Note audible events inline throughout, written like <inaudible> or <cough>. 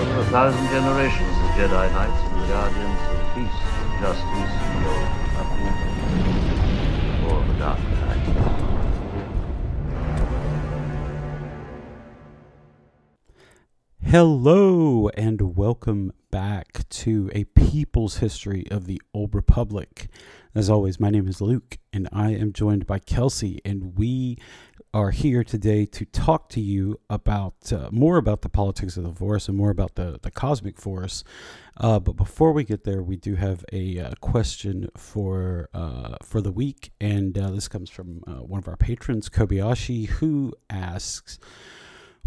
over a thousand generations, the Jedi Knights and Guardians of Peace, Justice, Heal, Uproot, or the Dark Knight. Hello and welcome back to a People's History of the Old Republic. As always, my name is Luke and I am joined by Kelsey, and we are here today to talk to you about uh, more about the politics of the Force and more about the, the cosmic force. Uh, but before we get there, we do have a uh, question for uh, for the week, and uh, this comes from uh, one of our patrons, Kobayashi, who asks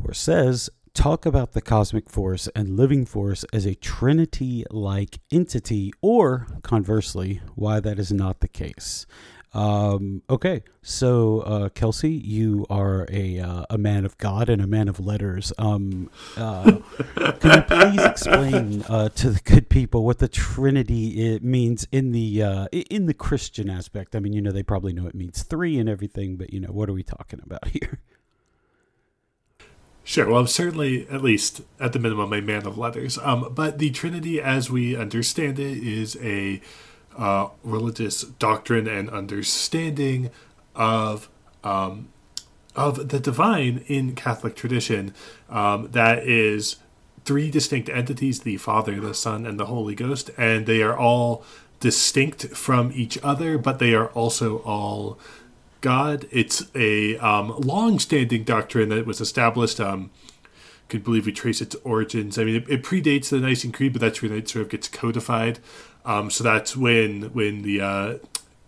or says, talk about the cosmic force and living force as a trinity like entity, or conversely, why that is not the case. Um, okay, so uh, Kelsey, you are a uh, a man of God and a man of letters. Um, uh, can you please explain uh, to the good people what the Trinity it means in the uh, in the Christian aspect? I mean, you know, they probably know it means three and everything, but you know, what are we talking about <laughs> here? Sure. Well, I'm certainly, at least at the minimum, a man of letters. Um, but the Trinity, as we understand it, is a uh, religious doctrine and understanding of um, of the divine in Catholic tradition. Um, that is three distinct entities: the Father, the Son, and the Holy Ghost, and they are all distinct from each other, but they are also all God. It's a um, long-standing doctrine that was established. Um, could believe we trace its origins. I mean, it, it, predates the Nicene Creed, but that's when it sort of gets codified. Um, so that's when when the uh,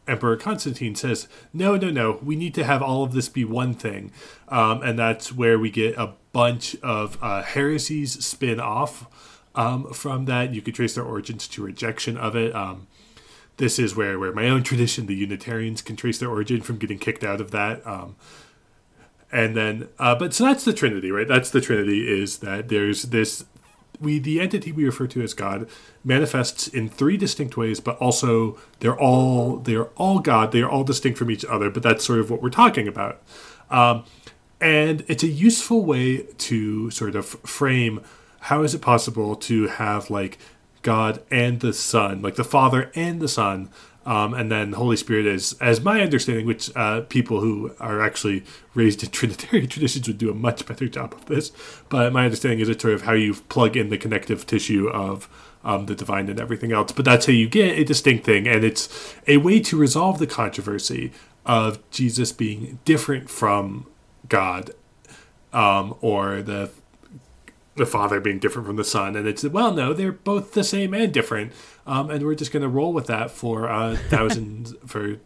Emperor Constantine says, "No, no, no, we need to have all of this be one thing," um, and that's where we get a bunch of uh, heresies spin off um, from that. You could trace their origins to rejection of it. Um, this is where where my own tradition, the Unitarians, can trace their origin from getting kicked out of that. Um, and then, uh, but so that's the Trinity, right? That's the Trinity is that there's this we the entity we refer to as God manifests in three distinct ways, but also they're all they're all God. They are all distinct from each other. But that's sort of what we're talking about, um, and it's a useful way to sort of frame how is it possible to have like God and the Son, like the Father and the Son, um, and then the Holy Spirit is, as my understanding, which uh, people who are actually raised in <laughs> Trinitarian traditions would do a much better job of this. But my understanding is it's sort of how you plug in the connective tissue of um, the divine and everything else. But that's how you get a distinct thing, and it's a way to resolve the controversy of Jesus being different from God, um, or the the father being different from the son and it's well no they're both the same and different um, and we're just going to roll with that for uh, thousands <laughs> for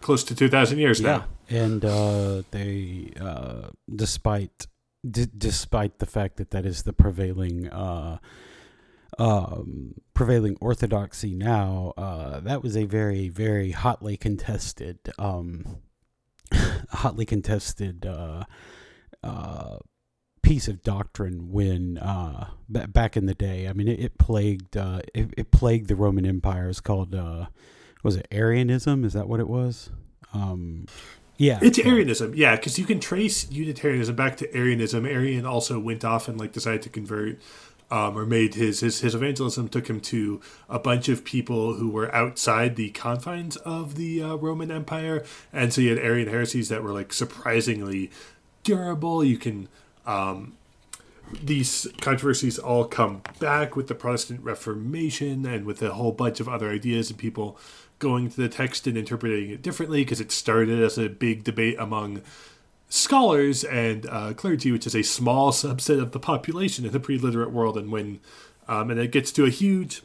close to 2000 years yeah. now and uh, they uh, despite d- despite the fact that that is the prevailing uh, um, prevailing orthodoxy now uh, that was a very very hotly contested um, <laughs> hotly contested uh, piece of doctrine when uh, b- back in the day. I mean, it, it plagued uh, it, it, plagued the Roman Empire. It's called uh, was it Arianism? Is that what it was? Um, yeah, it's Arianism. Yeah, because you can trace Unitarianism back to Arianism. Arian also went off and like decided to convert. Um, or made his, his his evangelism took him to a bunch of people who were outside the confines of the uh, Roman Empire, and so you had Arian heresies that were like surprisingly durable. You can um, these controversies all come back with the Protestant Reformation and with a whole bunch of other ideas and people going to the text and interpreting it differently because it started as a big debate among scholars and uh, clergy, which is a small subset of the population in the pre-literate world. And when um, and it gets to a huge,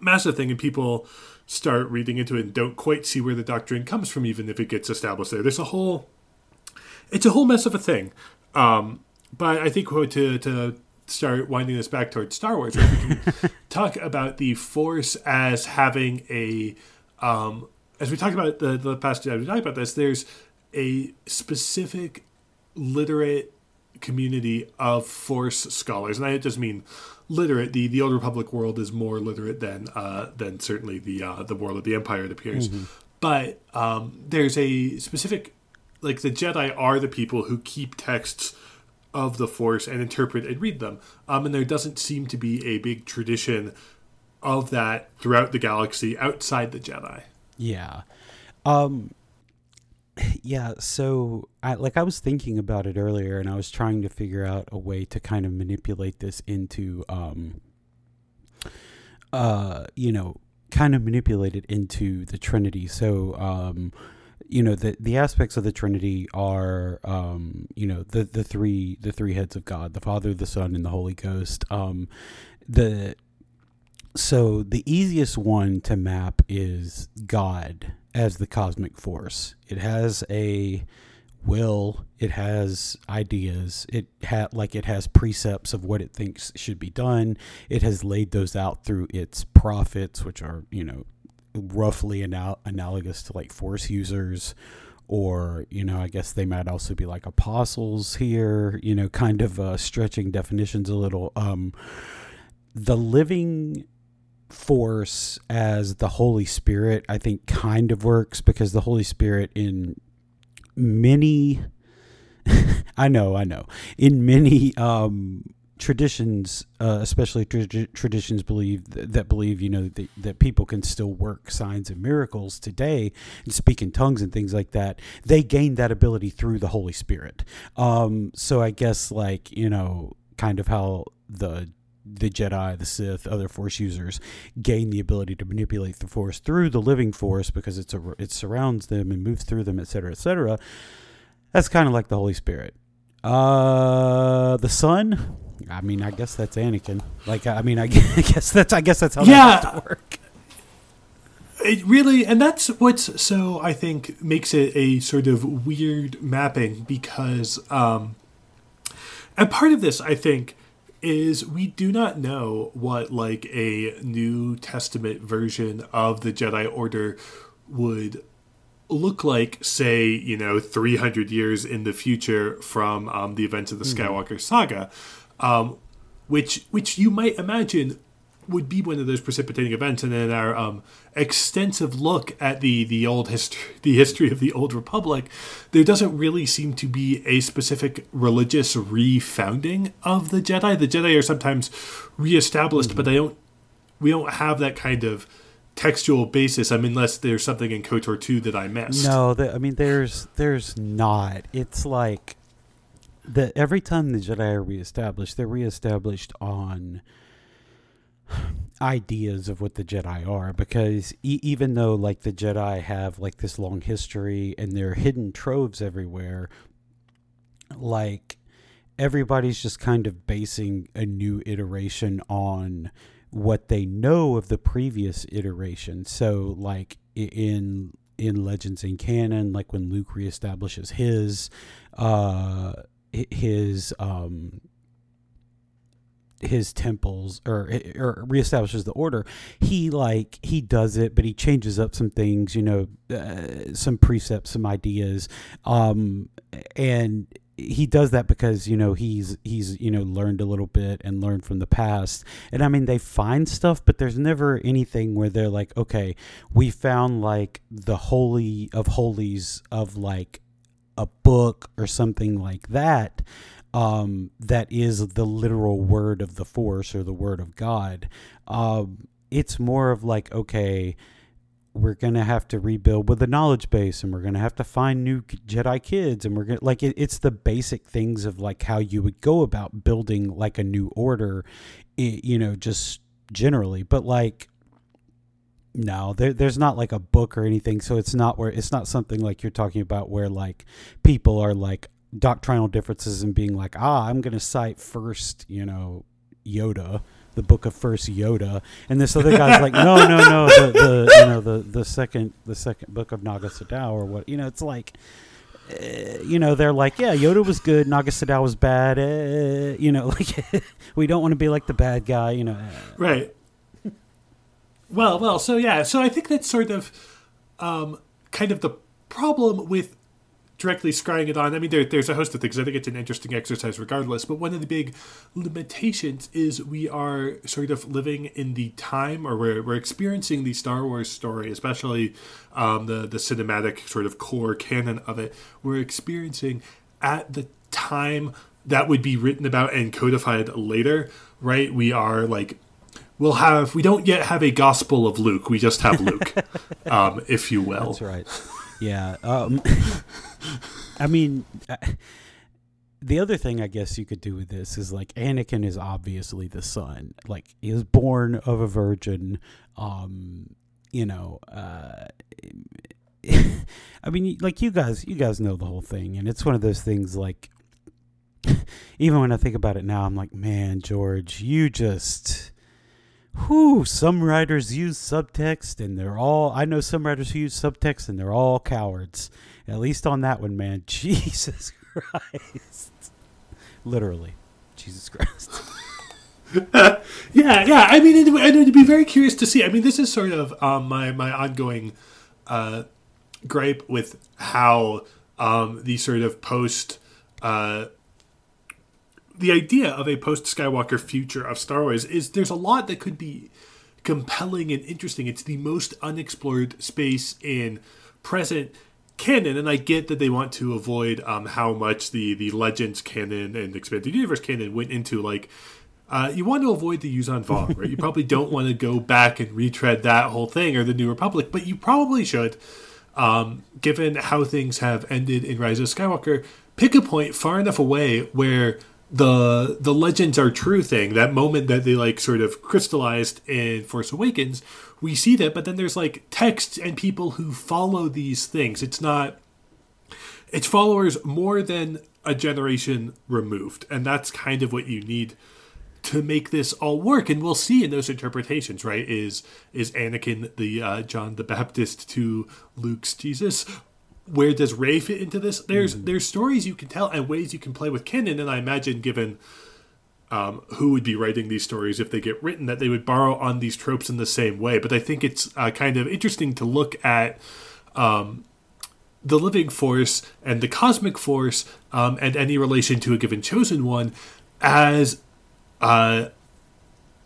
massive thing, and people start reading into it and don't quite see where the doctrine comes from, even if it gets established there. There's a whole, it's a whole mess of a thing. Um, but I think to to start winding this back towards Star Wars, right, we can <laughs> talk about the Force as having a um, as we talked about the the past time we talked about this. There's a specific literate community of Force scholars, and I just mean literate. The the Old Republic world is more literate than uh, than certainly the uh, the world of the Empire. It appears, mm-hmm. but um, there's a specific like the Jedi are the people who keep texts of the Force and interpret and read them. Um, and there doesn't seem to be a big tradition of that throughout the galaxy outside the Jedi. Yeah. Um <sighs> yeah, so I like I was thinking about it earlier and I was trying to figure out a way to kind of manipulate this into um uh you know, kind of manipulate it into the Trinity. So um you know the the aspects of the Trinity are um you know the the three the three heads of God, the Father, the Son and the Holy Ghost. Um the so the easiest one to map is God as the cosmic force. It has a will, it has ideas, it had like it has precepts of what it thinks should be done. It has laid those out through its prophets, which are, you know, roughly anal- analogous to like force users or you know i guess they might also be like apostles here you know kind of uh, stretching definitions a little. Um the living force as the Holy Spirit, I think, kind of works because the Holy Spirit, in many, <laughs> I know, I know, in many um, traditions, uh, especially tra- traditions believe th- that believe, you know, that, that people can still work signs and miracles today and speak in tongues and things like that. They gain that ability through the Holy Spirit. Um, so I guess, like, you know, kind of how the the Jedi, the Sith, other Force users gain the ability to manipulate the Force through the living Force because it's a, it surrounds them and moves through them, etc., etc. That's kind of like the Holy Spirit. Uh, the Son. I mean, I guess that's Anakin. Like, I mean, I <laughs> guess that's I guess that's how yeah. that has to work. It really, and that's what's so I think makes it a sort of weird mapping because, um, and part of this I think is we do not know what like a New Testament version of the Jedi Order would look like, say, you know, 300 years in the future from um, the events of the hmm. Skywalker mm-hmm. saga, um, which which you might imagine would be one of those precipitating events. And in our um, extensive look at the the old history, <laughs> the history of the old republic, there doesn't really seem to be a specific religious refounding of the Jedi. The Jedi are sometimes reestablished, mm-hmm. but they don't. We don't have that kind of textual basis. I mean, unless there's something in Kotor two that I missed. No, the, I mean, there's there's not. It's like that every time the Jedi are reestablished, they're reestablished on <sighs> ideas of what the Jedi are because e- even though like the Jedi have like this long history and there are hidden troves everywhere like everybody's just kind of basing a new iteration on what they know of the previous iteration. So like in in legends in canon like when Luke reestablishes his uh his um his temples or or reestablishes the order he like he does it but he changes up some things you know uh, some precepts some ideas um and he does that because you know he's he's you know learned a little bit and learned from the past and i mean they find stuff but there's never anything where they're like okay we found like the holy of holies of like a book or something like that um, that is the literal word of the force or the word of God. Um, it's more of like, okay, we're gonna have to rebuild with a knowledge base, and we're gonna have to find new Jedi kids, and we're gonna like it, it's the basic things of like how you would go about building like a new order, you know, just generally. But like no there, there's not like a book or anything so it's not where it's not something like you're talking about where like people are like doctrinal differences and being like, ah, I'm going to cite first, you know, Yoda, the book of first Yoda, and this other guy's like, no, no, no, the, the you know the the second the second book of Naga Sadow or what, you know, it's like. Uh, you know they're like yeah yoda was good Naga Sadow was bad uh, you know <laughs> like we don't want to be like the bad guy you know right well well so yeah so i think that's sort of um, kind of the problem with directly scrying it on. I mean, there, there's a host of things. I think it's an interesting exercise regardless. But one of the big limitations is we are sort of living in the time, or we're, we're experiencing the Star Wars story, especially um, the, the cinematic sort of core canon of it. We're experiencing at the time that would be written about and codified later, right? We are like we'll have we don't yet have a gospel of Luke. We just have Luke, <laughs> um, if you will. That's right. Yeah. Um, <laughs> I mean, uh, the other thing I guess you could do with this is like Anakin is obviously the son. Like he was born of a virgin. Um, you know, uh, <laughs> I mean, like you guys, you guys know the whole thing, and it's one of those things. Like, <laughs> even when I think about it now, I'm like, man, George, you just. Whew, some writers use subtext and they're all I know some writers who use subtext and they're all cowards. At least on that one, man. <laughs> Jesus Christ. Literally. Jesus Christ. <laughs> yeah, yeah. I mean, it, it'd be very curious to see. I mean, this is sort of um, my my ongoing uh, gripe with how um, the sort of post uh, the idea of a post Skywalker future of Star Wars is there's a lot that could be compelling and interesting. It's the most unexplored space in present canon, and I get that they want to avoid um, how much the the Legends canon and expanded universe canon went into like. Uh, you want to avoid the Yuuzhan Vong, right? You probably <laughs> don't want to go back and retread that whole thing or the New Republic, but you probably should, um, given how things have ended in Rise of Skywalker. Pick a point far enough away where the the legends are true thing that moment that they like sort of crystallized in force awakens we see that but then there's like texts and people who follow these things. It's not it's followers more than a generation removed and that's kind of what you need to make this all work. And we'll see in those interpretations right is is anakin the uh, john the baptist to luke's jesus where does Rey fit into this? There's mm-hmm. there's stories you can tell and ways you can play with canon, and I imagine given um, who would be writing these stories if they get written, that they would borrow on these tropes in the same way. But I think it's uh, kind of interesting to look at um, the living force and the cosmic force um, and any relation to a given chosen one as uh,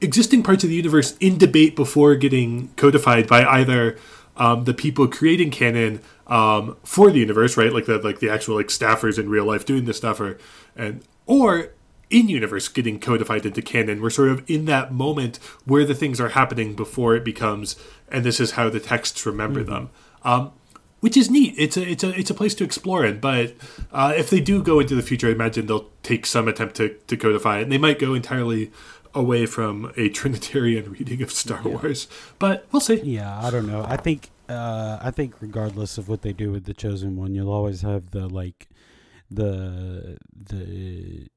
existing parts of the universe in debate before getting codified by either um, the people creating canon um, for the universe, right? Like the like the actual like staffers in real life doing this stuff, or and or in universe getting codified into canon. We're sort of in that moment where the things are happening before it becomes, and this is how the texts remember mm-hmm. them. Um, which is neat. It's a it's a it's a place to explore it. But uh, if they do go into the future, I imagine they'll take some attempt to, to codify it, and they might go entirely away from a <laughs> Trinitarian reading of Star yeah. Wars. But we'll see. Yeah, I don't know. I think uh, I think regardless of what they do with the chosen one, you'll always have the like the the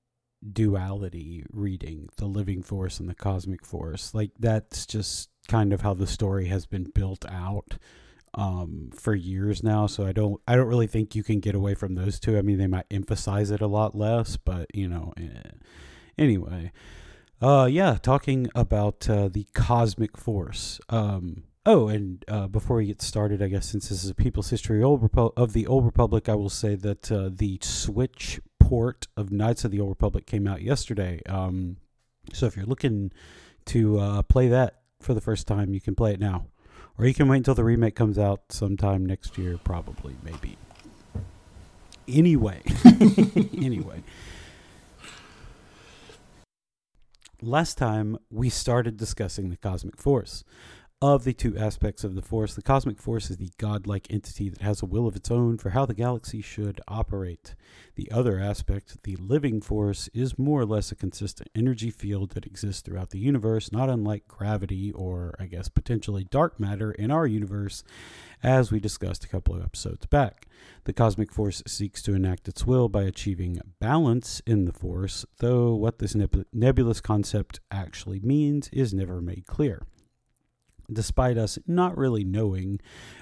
duality reading, the living force and the cosmic force. Like that's just kind of how the story has been built out um, for years now. So I don't I don't really think you can get away from those two. I mean, they might emphasize it a lot less, but you know, eh. anyway. Uh, yeah, talking about uh, the cosmic force. Um, Oh, and uh, before we get started, I guess since this is a People's History of the Old Republic, I will say that uh, the Switch port of Knights of the Old Republic came out yesterday. Um, so if you're looking to uh, play that for the first time, you can play it now, or you can wait until the remake comes out sometime next year, probably, maybe. Anyway, <laughs> anyway. Last time we started discussing the cosmic force of the two aspects of the Force. The cosmic force is the godlike entity that has a will of its own for how the galaxy should operate. The other aspect, the living force, is more or less a consistent energy field that exists throughout the universe, not unlike gravity or, I guess, potentially dark matter in our universe, as we discussed a couple of episodes back. The cosmic force seeks to enact its will by achieving balance in the force, though what this nebulous concept actually means is never made clear despite us not really knowing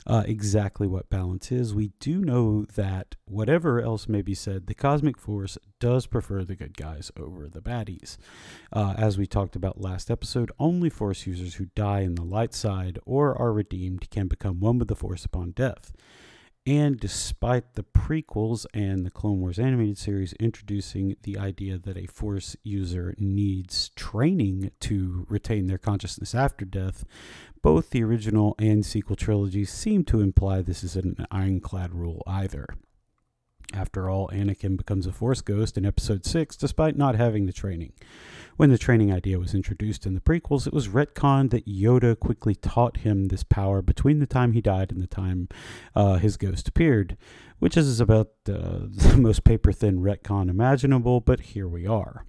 uh, exactly what balance is, we do know that whatever else may be said, the cosmic force does prefer the good guys over the baddies. Uh, as we talked about last episode, only force users who die in the light side or are redeemed can become one with the force upon death. And despite the prequels and the Clone Wars animated series introducing the idea that a Force user needs training to retain their consciousness after death, both the original and sequel trilogies seem to imply this isn't an ironclad rule either. After all, Anakin becomes a Force ghost in Episode 6 despite not having the training. When the training idea was introduced in the prequels, it was retconned that Yoda quickly taught him this power between the time he died and the time uh, his ghost appeared, which is about uh, <laughs> the most paper thin retcon imaginable, but here we are.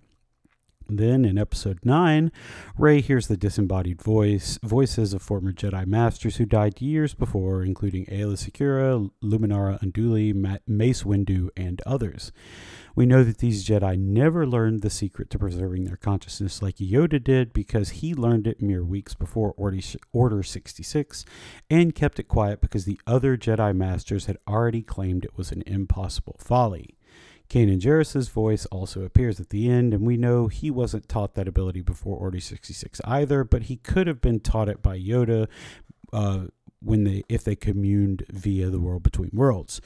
Then in episode 9, Rey hears the disembodied voice voices of former Jedi Masters who died years before, including Aayla Secura, Luminara Unduli, Mace Windu, and others. We know that these Jedi never learned the secret to preserving their consciousness like Yoda did because he learned it mere weeks before Order 66 and kept it quiet because the other Jedi Masters had already claimed it was an impossible folly. Kanan Jarrus's voice also appears at the end, and we know he wasn't taught that ability before Order 66 either, but he could have been taught it by Yoda uh, when they if they communed via the world between worlds.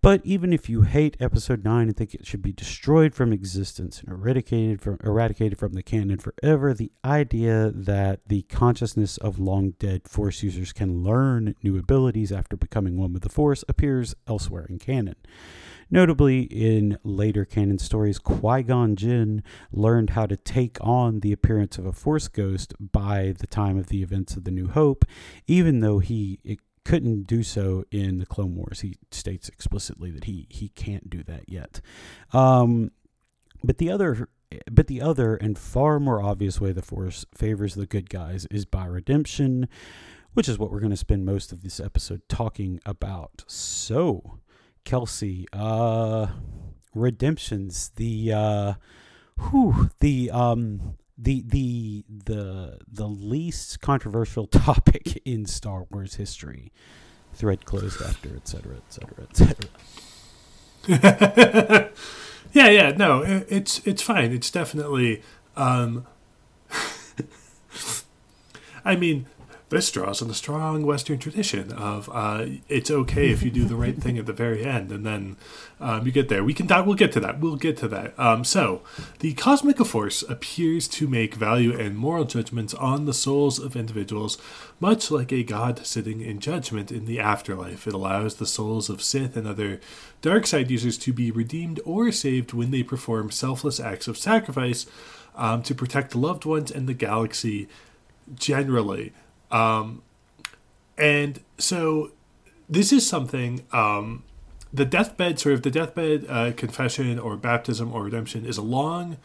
But even if you hate Episode 9 and think it should be destroyed from existence and eradicated from, eradicated from the canon forever, the idea that the consciousness of long dead Force users can learn new abilities after becoming one with the Force appears elsewhere in canon. Notably, in later canon stories, Qui Gon Jinn learned how to take on the appearance of a Force ghost by the time of the events of The New Hope, even though he couldn't do so in the Clone Wars. He states explicitly that he he can't do that yet. Um, but the other but the other and far more obvious way the Force favors the good guys is by redemption, which is what we're going to spend most of this episode talking about. So, Kelsey, uh, redemptions, the uh, whew, the um, the the the the least controversial <laughs> topic in Star Wars history. Thread closed after, etc., etc., etc. Yeah, yeah, no, it's it's fine. It's definitely. Um, <laughs> I mean, this draws on the strong Western tradition of uh, it's okay if you do the right thing at the very end, and then um, you get there. We can we'll get to that. We'll get to that. Um, so, the cosmic force appears to make value and moral judgments on the souls of individuals, much like a god sitting in judgment in the afterlife. It allows the souls of Sith and other dark side users to be redeemed or saved when they perform selfless acts of sacrifice um, to protect loved ones and the galaxy generally. Um, and so this is something um, the deathbed sort of the deathbed uh, confession or baptism or redemption is a long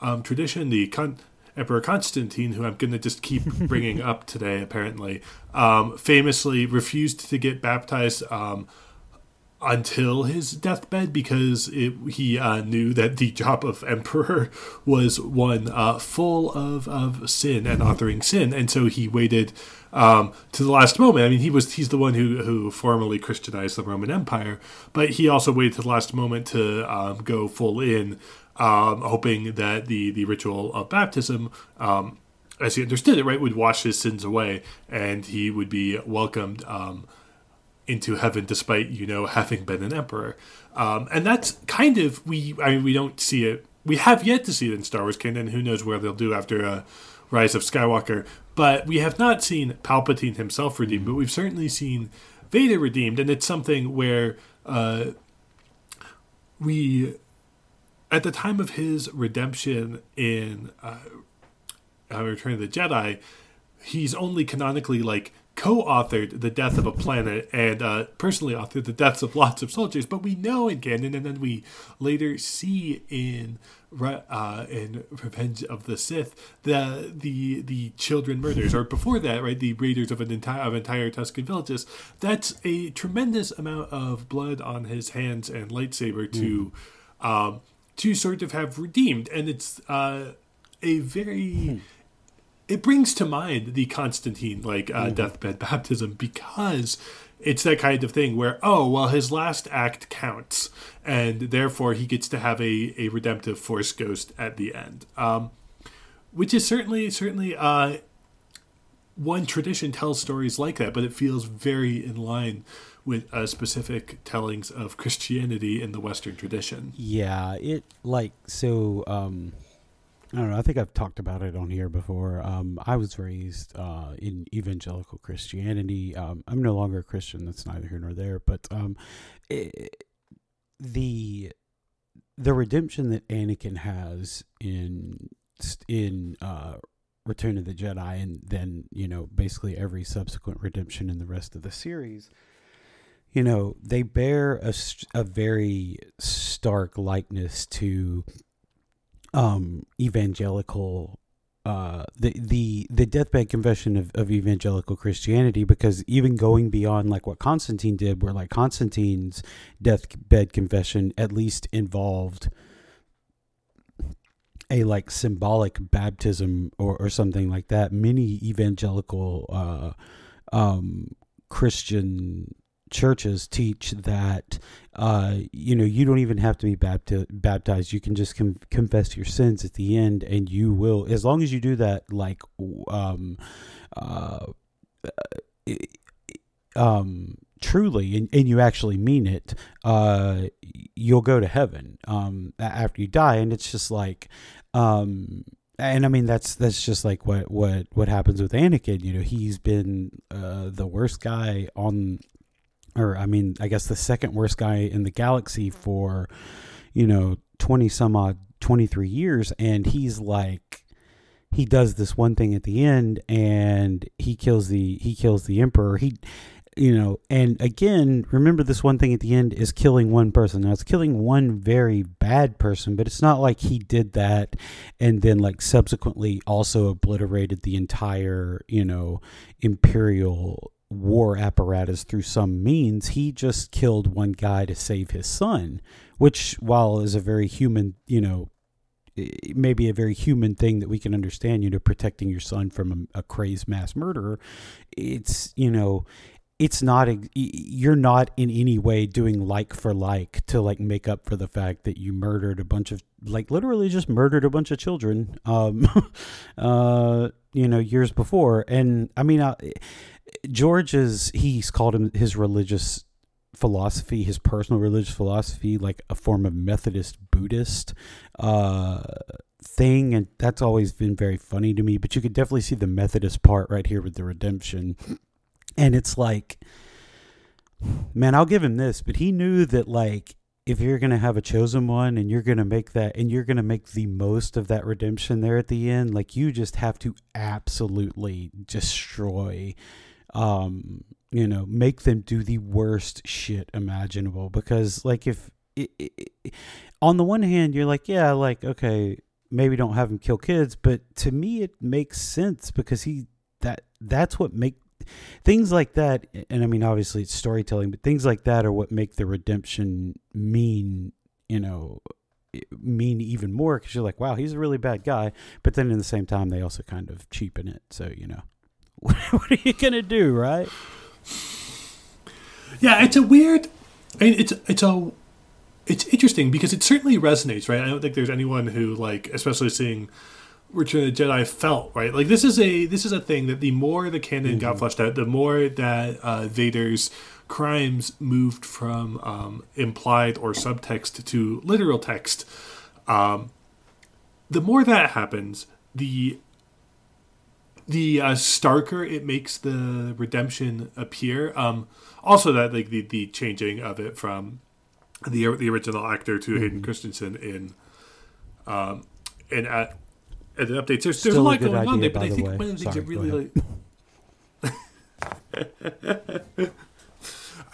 um, tradition. The Con- Emperor Constantine, who I'm going to just keep <laughs> bringing up today, apparently, um, famously refused to get baptized um, until his deathbed because it, he uh, knew that the job of emperor <laughs> was one uh, full of, of sin and authoring sin, and so he waited um, to the last moment. I mean, he was he's the one who who formally Christianized the Roman Empire, but he also waited to the last moment to um, go full in, um, hoping that the the ritual of baptism. Um, as he understood it, right, would wash his sins away, and he would be welcomed um, into heaven despite you know having been an emperor. Um, and that's kind of we i mean we don't see it we have yet to see it in star wars canon. Who knows where they'll do after uh, rise of skywalker. But we have not seen palpatine himself redeemed but we've certainly seen vader redeemed. And it's something where uh, we at the time of his redemption in uh, return of the jedi he's only canonically like co-authored the death of a planet and uh, personally authored the deaths of lots of soldiers. But we know in canon, and then we later see in uh, in Revenge of the Sith the the the children murders, or before that, right, the raiders of an entire of entire Tusken villages. That's a tremendous amount of blood on his hands and lightsaber to mm. um, to sort of have redeemed, and it's uh, a very mm it brings to mind the Constantine like uh, mm-hmm. deathbed baptism because it's that kind of thing where oh well his last act counts and therefore he gets to have a, a redemptive force ghost at the end um, which is certainly certainly uh, one tradition tells stories like that but it feels very in line with uh, specific tellings of christianity in the western tradition yeah it like so um I don't know. I think I've talked about it on here before. Um, I was raised uh, in evangelical Christianity. Um, I'm no longer a Christian. That's neither here nor there. But um, it, the the redemption that Anakin has in in uh, Return of the Jedi, and then you know basically every subsequent redemption in the rest of the series, you know they bear a, a very stark likeness to um, evangelical uh, the the the deathbed confession of, of evangelical Christianity because even going beyond like what Constantine did, where like Constantine's deathbed confession at least involved a like symbolic baptism or, or something like that. Many evangelical uh, um, Christian churches teach that uh, you know you don't even have to be bapti- baptized you can just com- confess your sins at the end and you will as long as you do that like um, uh, um, truly and, and you actually mean it uh, you'll go to heaven um, after you die and it's just like um, and I mean that's that's just like what what what happens with Anakin. You know, he's been uh, the worst guy on or I mean, I guess the second worst guy in the galaxy for, you know, 20 some odd, 23 years. And he's like, he does this one thing at the end and he kills the, he kills the emperor. He, you know, and again, remember this one thing at the end is killing one person. Now it's killing one very bad person, but it's not like he did that and then like subsequently also obliterated the entire, you know, imperial war apparatus through some means. He just killed one guy to save his son, which, while is a very human, you know, maybe a very human thing that we can understand, you know, protecting your son from a, a crazed mass murderer, it's, you know, it's not a, you're not in any way doing like for like to like make up for the fact that you murdered a bunch of like literally just murdered a bunch of children um <laughs> uh you know years before and i mean uh, George is he's called him his religious philosophy, his personal religious philosophy, like a form of Methodist Buddhist uh, thing, and that's always been very funny to me. But you could definitely see the Methodist part right here with the redemption, and it's like, man, I'll give him this, but he knew that like if you're going to have a chosen one and you're going to make that and you're going to make the most of that redemption there at the end like you just have to absolutely destroy um, you know, make them do the worst shit imaginable. Because, like, if it, it, on the one hand, you're like, yeah, like, okay, maybe don't have him kill kids, but to me, it makes sense because he that that's what make things like that. And I mean, obviously, it's storytelling, but things like that are what make the redemption mean. You know, mean even more because you're like, wow, he's a really bad guy. But then in the same time, they also kind of cheapen it. So you know. <laughs> what are you gonna do, right? Yeah, it's a weird. I mean, it's it's a it's interesting because it certainly resonates, right? I don't think there's anyone who like, especially seeing Return of the Jedi, felt right. Like this is a this is a thing that the more the canon mm-hmm. got fleshed out, the more that uh, Vader's crimes moved from um, implied or subtext to literal text. Um, the more that happens, the the uh, starker it makes the redemption appear. Um, also, that like the, the changing of it from the the original actor to mm-hmm. Hayden Christensen in um, and at, at the updates. There's, there's a lot going idea, on there, but I think way. one of the things that really like.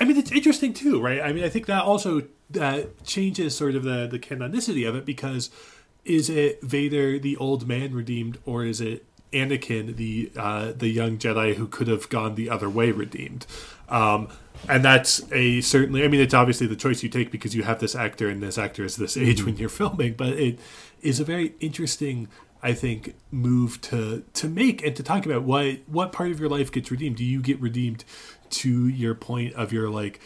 I mean, it's interesting too, right? I mean, I think that also that changes sort of the the canonicity of it because is it Vader the old man redeemed, or is it Anakin, the uh, the young Jedi who could have gone the other way, redeemed. Um, and that's a certainly. I mean, it's obviously the choice you take because you have this actor and this actor is this age mm-hmm. when you're filming. But it is a very interesting, I think, move to to make and to talk about what what part of your life gets redeemed. Do you get redeemed to your point of your like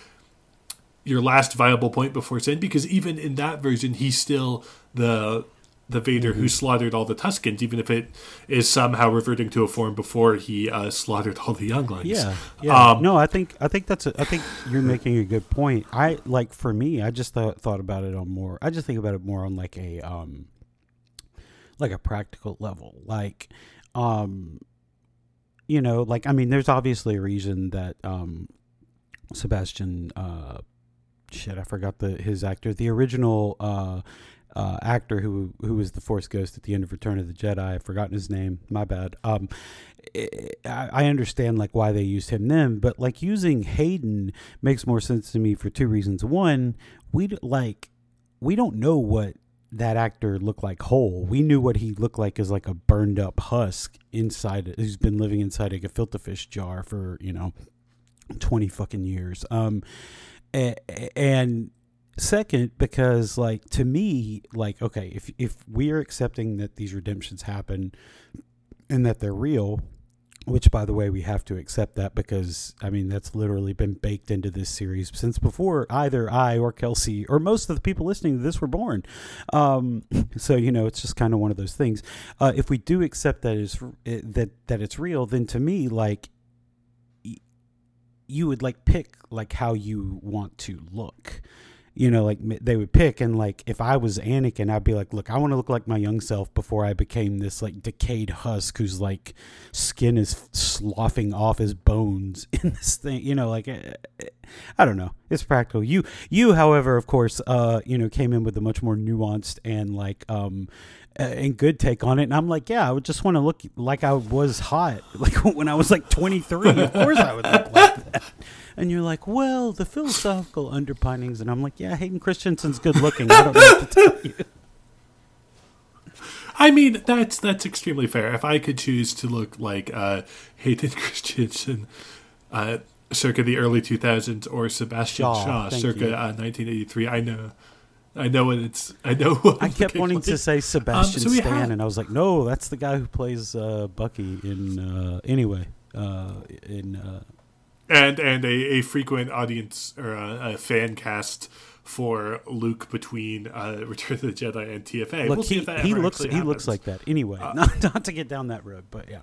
your last viable point before sin? Because even in that version, he's still the the Vader mm-hmm. who slaughtered all the Tuskens, even if it is somehow reverting to a form before he uh, slaughtered all the younglings. Yeah, yeah. Um, no, I think I think that's a, I think you're making a good point. I like for me, I just thought thought about it on more. I just think about it more on like a um, like a practical level, like um, you know, like I mean, there's obviously a reason that um, Sebastian uh shit, I forgot the his actor, the original uh, uh, actor who who was the Force Ghost at the end of Return of the Jedi. I've forgotten his name. My bad. Um, I, I understand like why they used him then, but like using Hayden makes more sense to me for two reasons. One, we like we don't know what that actor looked like whole. We knew what he looked like as like a burned up husk inside. Who's been living inside a gefilte fish jar for you know twenty fucking years. Um, and second because like to me like okay if if we are accepting that these redemptions happen and that they're real which by the way we have to accept that because i mean that's literally been baked into this series since before either i or kelsey or most of the people listening to this were born. Um, so you know it's just kind of one of those things. Uh, if we do accept that is that that it's real then to me like you would like pick like how you want to look you know, like they would pick. And like, if I was Anakin, I'd be like, look, I want to look like my young self before I became this like decayed husk whose like skin is sloughing off his bones <laughs> in this thing. You know, like, eh, eh, I don't know. It's practical. You, you, however, of course, uh, you know, came in with a much more nuanced and like, um, and good take on it. And I'm like, yeah, I would just want to look like I was hot, <laughs> like when I was like 23. Of course, I would look like that and you're like, well, the philosophical underpinnings, and I'm like, yeah, Hayden Christensen's good looking. I don't know what to tell you. <laughs> I mean, that's that's extremely fair. If I could choose to look like uh, Hayden <laughs> Christensen, uh, circa the early 2000s, or Sebastian Shaw, Shaw circa uh, 1983, I know. I know what it's. I know. <laughs> What I kept wanting to say Sebastian um, so Stan, have, and I was like, no, that's the guy who plays uh, Bucky in. Uh, anyway, uh, in uh, and and a, a frequent audience or a, a fan cast for Luke between uh, <laughs> Return of the Jedi and TFA. Look, we'll he, he looks he happens. looks like that. Anyway, uh, not, <laughs> not to get down that road, but yeah.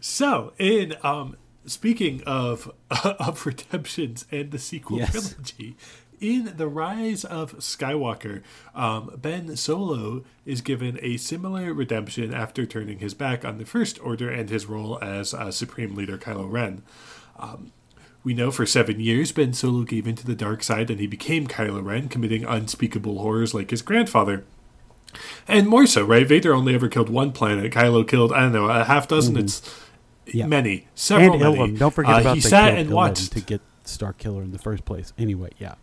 so, in um, speaking of <laughs> of redemptions and the sequel yes. trilogy, in The Rise of Skywalker, um, Ben Solo is given a similar redemption after turning his back on the First Order and his role as uh, Supreme Leader Kylo Ren. Um, we know for seven years Ben Solo gave into the dark side and he became Kylo Ren, committing unspeakable horrors like his grandfather. And more so, right? Vader only ever killed one planet. Kylo killed, I don't know, a half dozen. Mm-hmm. It's yeah. many, several and many. Ilum. Don't forget uh, about he sat and watched to get Star Killer in the first place. Anyway, yeah.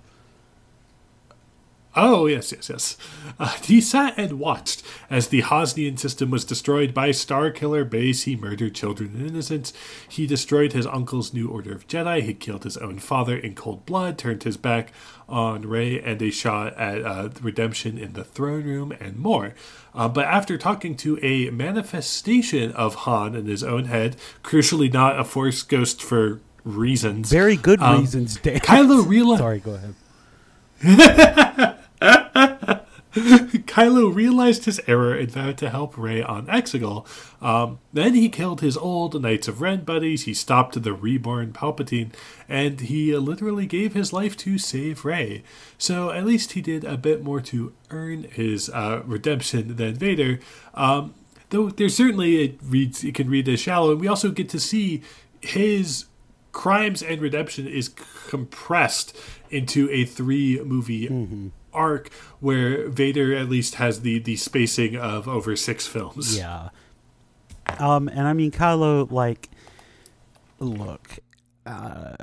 Oh, yes, yes, yes. Uh, <laughs> he sat and watched as the Hosnian system was destroyed by Star Killer Base. He murdered children and innocents. He destroyed his uncle's new order of Jedi. He killed his own father in cold blood, turned his back on Rey, and a shot at uh, redemption in the throne room, and more. Uh, but after talking to a manifestation of Han in his own head, crucially not a Force ghost for reasons. Very good um, reasons, Dan. Kylo realized. <laughs> Sorry, go ahead. <laughs> <laughs> Kylo realized his error and vowed to help Rey on Exegol. Um, then he killed his old Knights of Ren buddies, he stopped the reborn Palpatine, and he literally gave his life to save Rey. So at least he did a bit more to earn his uh, redemption than Vader. Um, though there's certainly it reads it can read as shallow, and we also get to see his crimes and redemption is compressed into a three movie mm-hmm arc where Vader at least has the the spacing of over six films. Yeah. Um, and I mean Kylo, like, look, uh,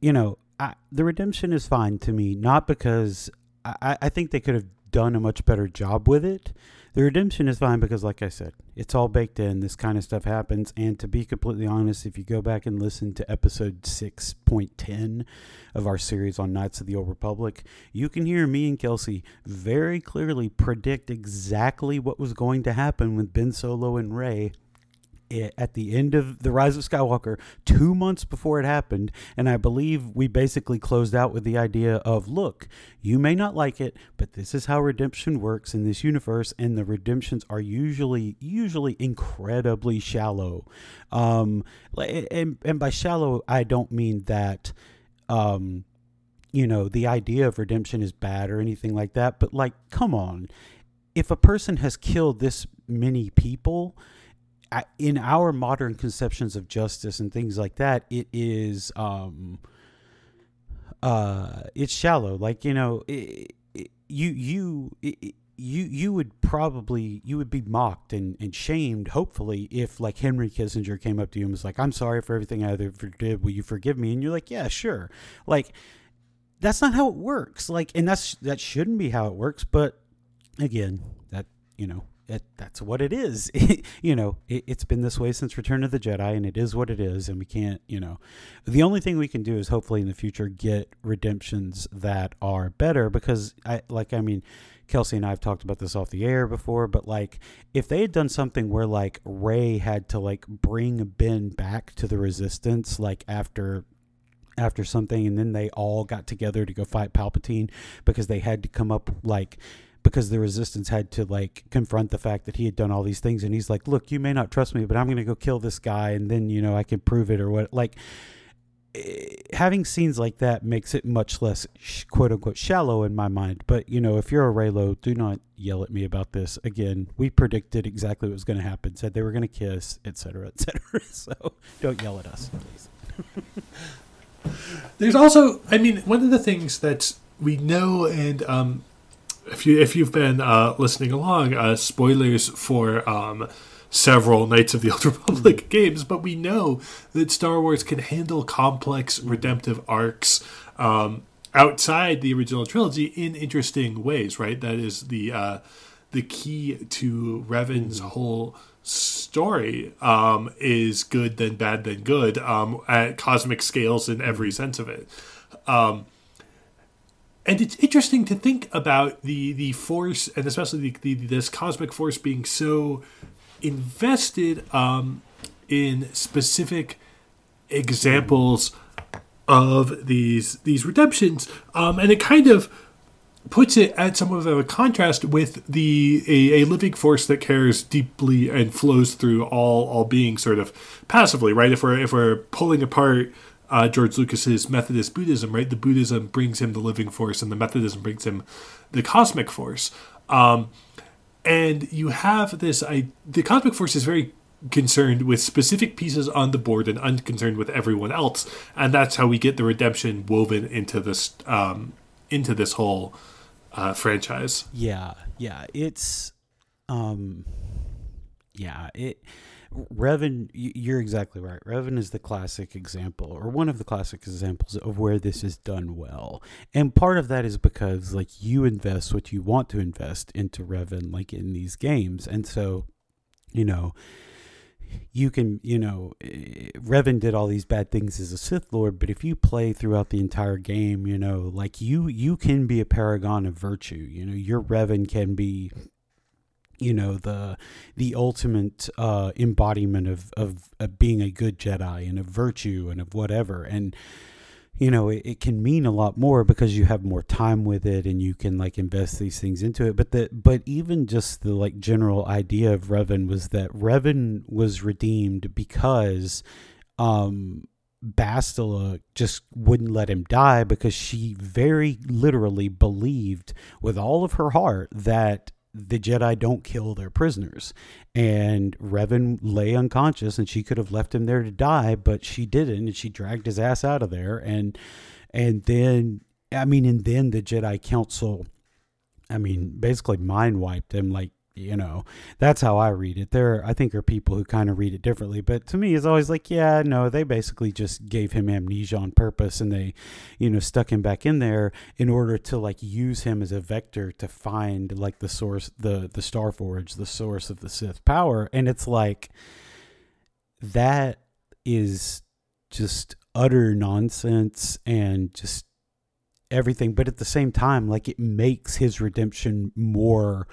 you know, I, the redemption is fine to me, not because I, I think they could have done a much better job with it. The redemption is fine because, like I said, it's all baked in. This kind of stuff happens. And to be completely honest, if you go back and listen to episode 6.10 of our series on Knights of the Old Republic, you can hear me and Kelsey very clearly predict exactly what was going to happen with Ben Solo and Rey at the end of the Rise of Skywalker, two months before it happened, and I believe we basically closed out with the idea of, look, you may not like it, but this is how redemption works in this universe, and the redemptions are usually usually incredibly shallow. Um, and and by shallow, I don't mean that. Um, you know, the idea of redemption is bad or anything like that, but like, come on. If a person has killed this many people, in our modern conceptions of justice and things like that, it is um, uh, it's shallow. Like you know, it, it, you you. It, you you would probably you would be mocked and, and shamed hopefully if like henry kissinger came up to you and was like i'm sorry for everything i ever did will you forgive me and you're like yeah sure like that's not how it works like and that's that shouldn't be how it works but again that you know it, that's what it is. <laughs> you know, it, has been this way since Return of the Jedi, and it is what it is. And we can't, you know, the only thing we can do is hopefully in the future get redemptions that are better. Because I like, I mean, Kelsey and I have talked about this off the air before, but like, if they had done something where like Rey had to like bring Ben back to the Resistance, like after after something, and then they all got together to go fight Palpatine because they had to come up like because the resistance had to like confront the fact that he had done all these things. And he's like look you may not trust me but i'm going to go kill this guy and then you know i can prove it or what like eh, having scenes like that makes it much less quote unquote shallow in my mind. But you know if you're a reylo do not yell at me about this. Again we predicted exactly what was going to happen said they were going to kiss etc etc <laughs> so don't yell at us please. There's also i mean one of the things that we know and um, if you if you've been uh, listening along, uh, spoilers for um, several Knights of the <laughs> Old Republic games, but we know that Star Wars can handle complex redemptive arcs um, outside the original trilogy in interesting ways. Right, that is the uh, the key to Revan's whole story um, is good then bad then good um, at cosmic scales in every sense of it. Um, and it's interesting to think about the the force and especially the, the this cosmic force being so invested um, in specific examples of these these redemptions. Um, and it kind of puts it at somewhat of a contrast with the a, a, living force that cares deeply and flows through all all beings sort of passively right? If we're if we're pulling apart uh, George Lucas's Methodist Buddhism, right? The Buddhism brings him the living force, and the Methodism brings him the cosmic force. Um, and you have this. I the cosmic force is very concerned with specific pieces on the board and unconcerned with everyone else, and that's how we get the redemption woven into this um, into this whole uh, franchise. Yeah, yeah, it's um, yeah it Revan, you're exactly right. Revan is the classic example, or one of the classic examples of where this is done well. And part of that is because, like, you invest what you want to invest into Revan, like in these games. And so, you know, you can, you know, eh, Revan did all these bad things as a Sith Lord, but if you play throughout the entire game, you know, like you, you can be a paragon of virtue. You know, your Revan can be you know the the ultimate uh, embodiment of, of, of being a good Jedi and of virtue and of whatever. And you know it, it, can mean a lot more because you have more time with it and you can like invest these things into it. But that but even just the like general idea of Revan was that Revan was redeemed because um Bastila just wouldn't let him die because she very literally believed with all of her heart that the Jedi don't kill their prisoners. And Revan lay unconscious and she could have left him there to die, but she didn't and she dragged his ass out of there and and then I mean and then the Jedi Council I mean basically mind wiped him like you know that's how i read it. There i think are people who kind of read it differently but to me it's always like yeah no they basically just gave him amnesia on purpose and they you know stuck him back in there in order to like use him as a vector to find like the source the the star forge the source of the sith power. And it's like that is just utter nonsense and just everything but at the same time like it makes his redemption more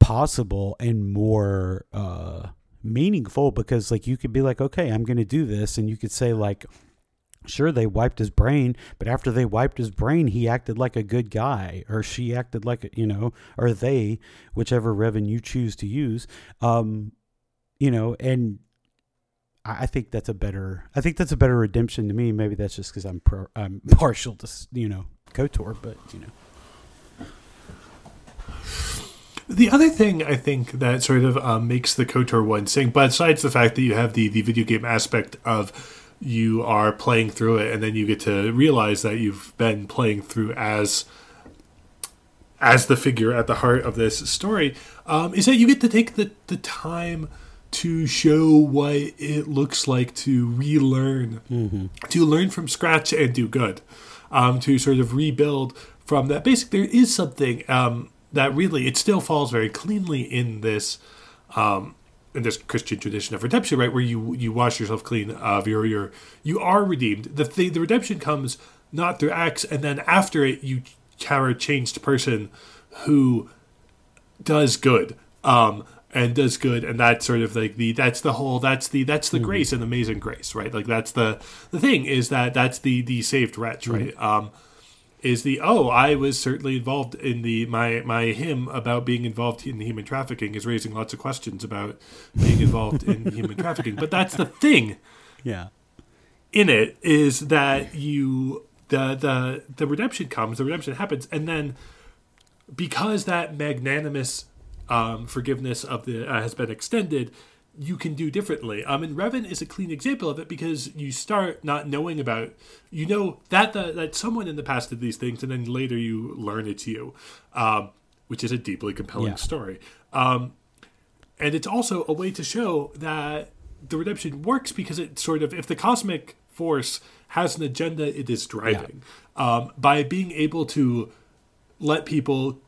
possible and more uh, meaningful because like you could be like okay i'm to do this and you could say like sure they wiped his brain but after they wiped his brain he acted like a good guy or she acted like you know or they whichever Revan you choose to use um you know and I think that's a better. I think that's a better redemption to me. Maybe that's just because I'm pro, I'm <laughs> partial to you know Kotor, but you know. The other thing I think that sort of um, makes the KOTOR one sing, besides the fact that you have the, the video game aspect of you are playing through it, and then you get to realize that you've been playing through as as the figure at the heart of this story. Um, is that you get to take the the time to show what it looks like to relearn, to learn from scratch and do good, um, to sort of rebuild from that. Basic, there is something um, that really it still falls very cleanly in this. Um, in this Christian tradition of redemption, right, where you you wash yourself clean of your your you are redeemed. The thing, the redemption comes not through acts, and then after it, you are a changed person who does good um and does good and that's sort of like the that's the whole that's the that's the grace and amazing grace right like that's the the thing is that that's the the saved wretch right um is the oh i was certainly involved in the my my hymn about being involved in human trafficking is raising lots of questions about being involved in human trafficking but that's the thing Yeah. in it is that you the the the redemption comes, the redemption happens, and then because that magnanimous um, forgiveness of the uh, has been extended, you can do differently. Um, and Revan is a clean example of it because you start not knowing about you know that the, that someone in the past did these things, and then later you learn it's you, um, which is a deeply compelling Yeah. story. Um, and it's also a way to show that the redemption works because it sort of if the cosmic force has an agenda it is driving um, by being able to let people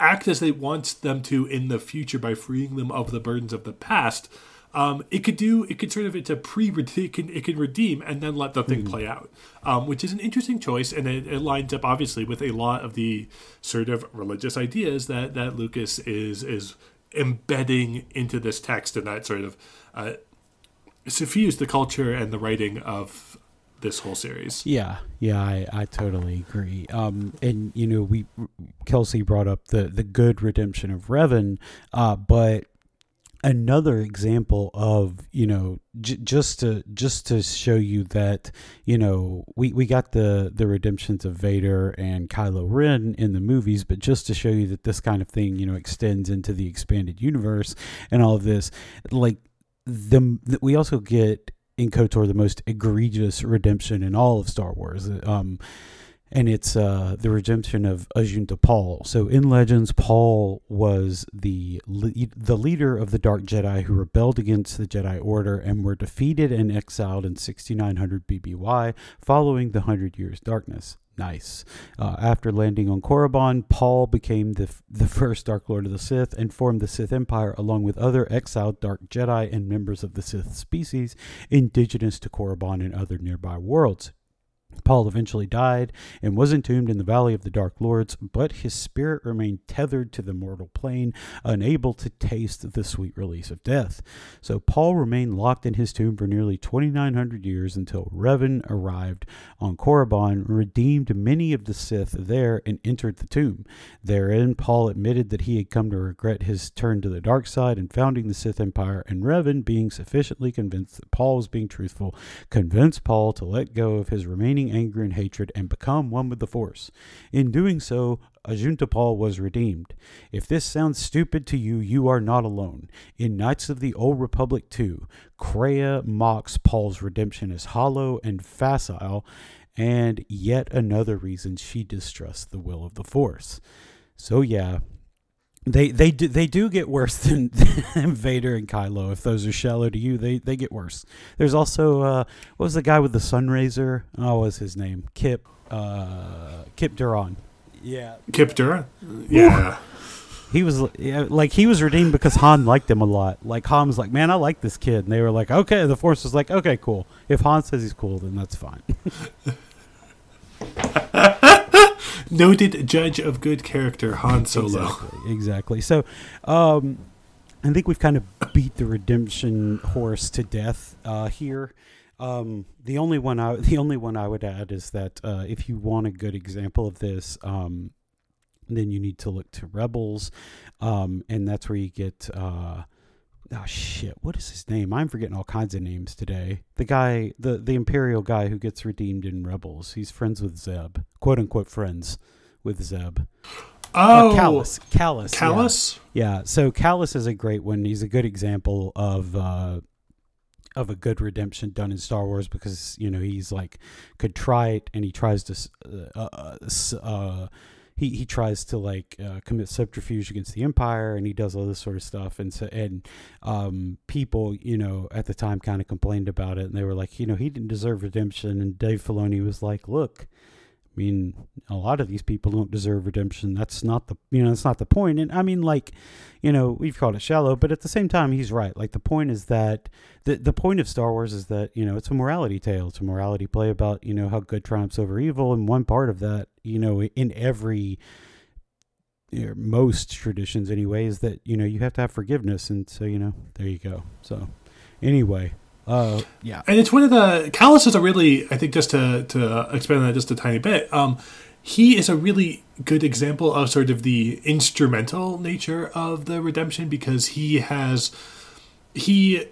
act as they want them to in the future by freeing them of the burdens of the past um, it could do it could sort of it's a pre it can, it can redeem and then let the thing play out. Um, which is an interesting choice and it, it lines up obviously with a lot of the sort of religious ideas that that lucas is is embedding into this text and that sort of uh, suffused the culture and the writing of this whole series. Yeah, yeah, I, I totally agree. Um, and you know, we Kelsey brought up the the good redemption of Revan, uh, but another example of you know j- just to just to show you that you know we we got the the redemptions of Vader and Kylo Ren in the movies but just to show you that this kind of thing you know extends into the expanded universe and all of this like the, we also get in KOTOR the most egregious redemption in all of Star Wars. Um and it's uh, the redemption of Ajunta Pall. So in Legends, Pall was the the leader of the Dark Jedi who rebelled against the Jedi Order and were defeated and exiled in 6900 BBY following the Hundred Years' Darkness. Nice. Uh, after landing on Korriban, Pall became the f- the first Dark Lord of the Sith and formed the Sith Empire along with other exiled Dark Jedi and members of the Sith species indigenous to Korriban and other nearby worlds. Pall eventually died and was entombed in the Valley of the Dark Lords, but his spirit remained tethered to the mortal plane, unable to taste the sweet release of death. So Pall remained locked in his tomb for nearly 2,900 years until Revan arrived on Korriban, redeemed many of the Sith there, and entered the tomb. Therein, Pall admitted that he had come to regret his turn to the dark side and founding the Sith Empire, and Revan, being sufficiently convinced that Pall was being truthful, convinced Pall to let go of his remaining anger and hatred and become one with the Force. In doing so, Ajunta Pall was redeemed. If this sounds stupid to you, you are not alone. In Knights of the Old Republic 2, Kreia mocks Pall's redemption as hollow and facile, and yet another reason she distrusts the will of the Force. So yeah, they they do they do get worse <laughs> than, than Vader and Kylo. If those are shallow to you, they they get worse. There's also uh, what was the guy with the Sunraiser? Oh, what was his name? Kip uh, Kip Durron. Yeah, kip Dura? yeah he was yeah, like he was redeemed because Han liked him a lot. Like Han was like, "Man, I like this kid," and they were like, "Okay." The Force was like, "Okay, cool. If Han says he's cool, then that's fine." <laughs> <laughs> noted judge of good character han solo Exactly. Exactly. So, um, I think we've kind of beat the redemption horse to death uh, here. Um, the only one I <laughs> the only one I would add is that uh, if you want a good example of this, um, then you need to look to Rebels, um, and that's where you get. Uh, Oh shit! What is his name? I'm forgetting all kinds of names today. The guy, the the Imperial guy who gets redeemed in Rebels. He's friends with Zeb, quote unquote friends with Zeb. oh Uh, Kallus. Kallus. yeah. Kallus? Yeah. So Kallus is a great one. He's a good example of uh, of a good redemption done in Star Wars because you know he's like contrite and he tries to uh, uh, uh, he he tries to like uh, commit subterfuge against the empire and he does all this sort of stuff. And so and um, people you know at the time kind of complained about it and they were like you know he didn't deserve redemption. And Dave Filoni was like look I mean, a lot of these people don't deserve redemption. That's not the you know that's not the point. And I mean, like, you know, we've called it shallow, but at the same time, he's right. Like the point is that the the point of Star Wars is that you know it's a morality tale. It's a morality play about you know how good triumphs over evil, and one part of that, you know, in every you know, most traditions anyway, is that you know you have to have forgiveness, and so you know there you go. So anyway, uh, yeah. And it's one of the Kallus is a really I think just to to expand on that just a tiny bit. Um, he is a really good example of sort of the instrumental nature of the redemption because he has he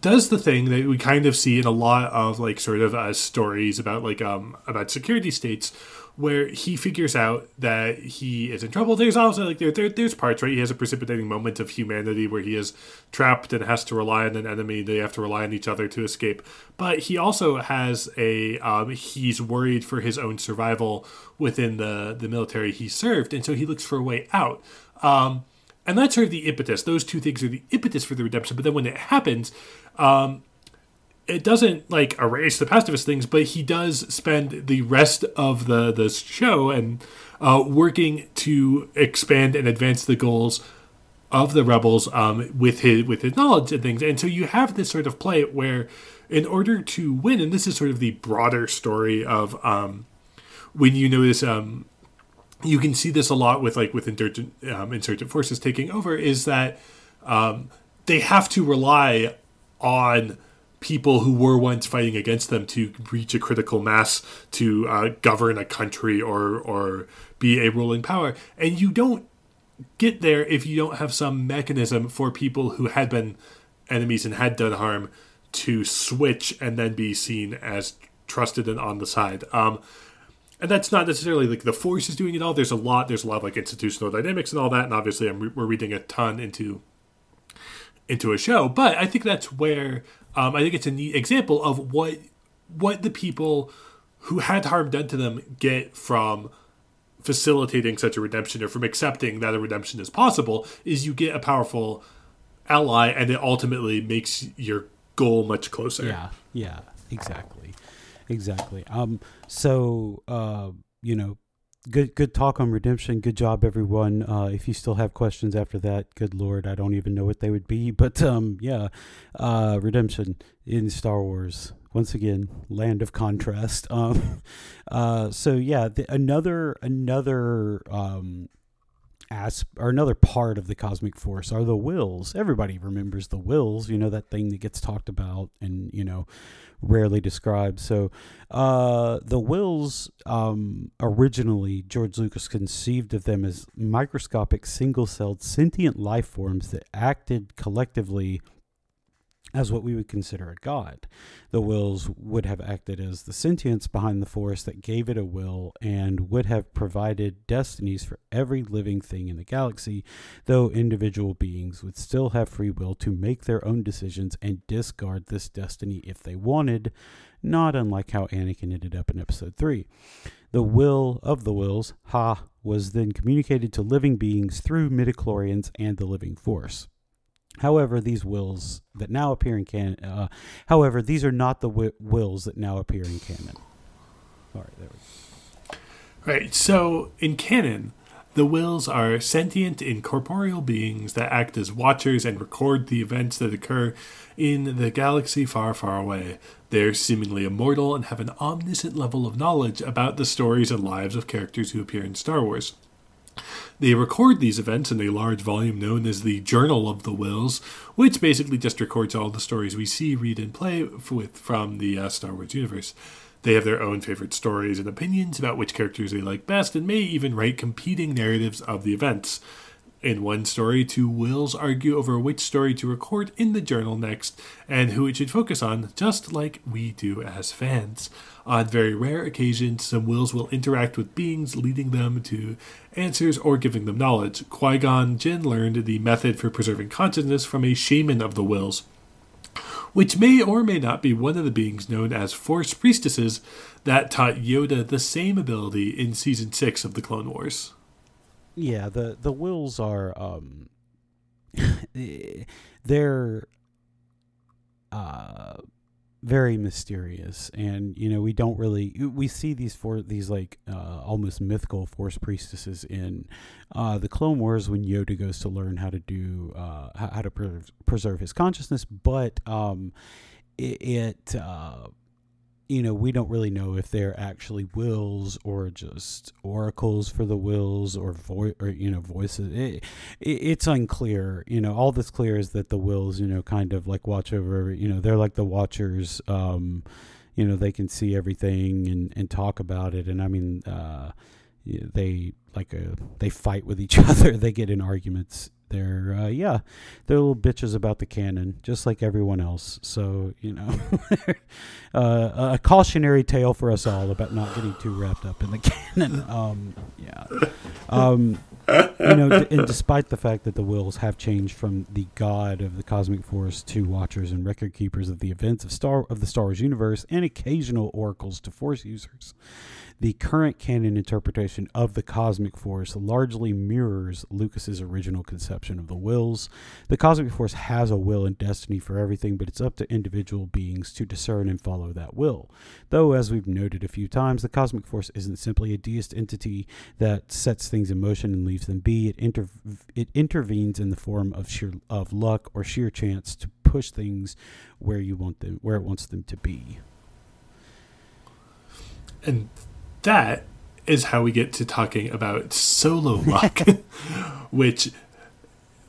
does the thing that we kind of see in a lot of like sort of uh, stories about like um about security states where he figures out that he is in trouble. There's also like there, there, there's parts right. He has a precipitating moment of humanity where he is trapped and has to rely on an enemy. They have to rely on each other to escape. But he also has a um, he's worried for his own survival within the the military he served, and so he looks for a way out. Um, and that's sort of the impetus. Those two things are the impetus for the redemption. But then when it happens, um, it doesn't like erase the pacifist things, but he does spend the rest of the the show and uh, working to expand and advance the goals of the rebels um, with his with his knowledge and things. And so you have this sort of play where, in order to win, and this is sort of the broader story of um, when you notice. Um, you can see this a lot with like with insurgent um, insurgent forces taking over. Is that um, they have to rely on people who were once fighting against them to reach a critical mass to uh, govern a country or or be a ruling power. And you don't get there if you don't have some mechanism for people who had been enemies and had done harm to switch and then be seen as trusted and on the side. Um, and that's not necessarily like the force is doing it all. There's a lot there's a lot of like institutional dynamics and all that and obviously I'm, we're reading a ton into into a show but i think that's where um, I think it's a neat example of what what the people who had harm done to them get from facilitating such a redemption or from accepting that a redemption is possible is you get a powerful ally and it ultimately makes your goal much closer. Yeah, yeah, exactly, exactly. Um, so uh, you know, good good talk on redemption. Good job, everyone. Uh, if you still have questions after that, good lord, I don't even know what they would be. <laughs> But um, yeah, uh, redemption in Star Wars. Once again, land of contrast. <laughs> Um, uh, so yeah, the, another another um, as or another part of the cosmic force are the Whills. Everybody remembers the Whills, You know that thing that gets talked about and you know rarely described. So uh, the Whills, um, originally George Lucas conceived of them as microscopic single-celled sentient life forms that acted collectively as what we would consider a god. The Whills would have acted as the sentience behind the force that gave it a will and would have provided destinies for every living thing in the galaxy, though individual beings would still have free will to make their own decisions and discard this destiny if they wanted, not unlike how Anakin ended up in episode 3. The will of the Whills, Ha, was then communicated to living beings through midichlorians and the living force. However, these Whills that now appear in canon, uh, however, these are not the wi- Whills that now appear in canon. All right, there we go. Right. So in canon, the Whills are sentient, incorporeal beings that act as watchers and record the events that occur in the galaxy far, far away. They're seemingly immortal and have an omniscient level of knowledge about the stories and lives of characters who appear in Star Wars. They record these events in a large volume known as the Journal of the Whills, which basically just records all the stories we see, read, and play with from the uh, Star Wars universe. They have their own favorite stories and opinions about which characters they like best, and may even write competing narratives of the events. In one story, two Whills argue over which story to record in the journal next and who it should focus on, just like we do as fans. On very rare occasions, some Whills will interact with beings, leading them to answers or giving them knowledge. Qui Gon Jinn learned the method for preserving consciousness from a shaman of the Whills, which may or may not be one of the beings known as Force Priestesses that taught Yoda the same ability in season six of the Clone Wars. Yeah, the the Whills are um <laughs> they're uh very mysterious. And you know we don't really we see these for these like uh, almost mythical force priestesses in uh, the clone wars when yoda goes to learn how to do uh, how to pre- preserve his consciousness. But um, it, it uh, you know, we don't really know if they're actually Whills or just oracles for the Whills or voice or you know voices. It, it, it's unclear. You know, all that's clear is that the Whills, you know, kind of like watch over. You know, they're like the watchers. Um, you know, they can see everything and and talk about it. And I mean, uh, they like a, uh, they fight with each <laughs> other. they get in arguments they're uh, yeah they're little bitches about the canon just like everyone else. So you know <laughs> uh, a cautionary tale for us all about not getting too wrapped up in the <laughs> canon um, yeah. Um, you know d- and despite the fact that the Whills have changed from the god of the cosmic force to watchers and record keepers of the events of star of the star wars universe and occasional oracles to force users the current canon interpretation of the cosmic force largely mirrors Lucas's original conception of the Whills. The cosmic force has a will and destiny for everything, but it's up to individual beings to discern and follow that will. Though, as we've noted a few times, the cosmic force isn't simply a deist entity that sets things in motion and leaves them be. It, inter- it intervenes in the form of sheer of luck or sheer chance to push things where you want them, where it wants them to be. And that is how we get to talking about solo luck, <laughs> which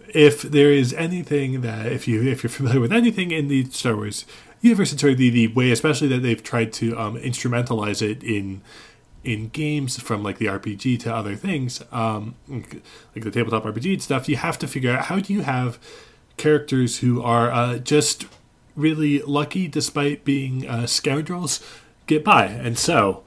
if there is anything that if you if you're familiar with anything in the Star Wars universe, it's sort of the, the way, especially that they've tried to um, instrumentalize it in in games from like the RPG to other things, um, like the tabletop RPG and stuff. You have to figure out how do you have characters who are uh, just really lucky despite being uh, scoundrels get by, and so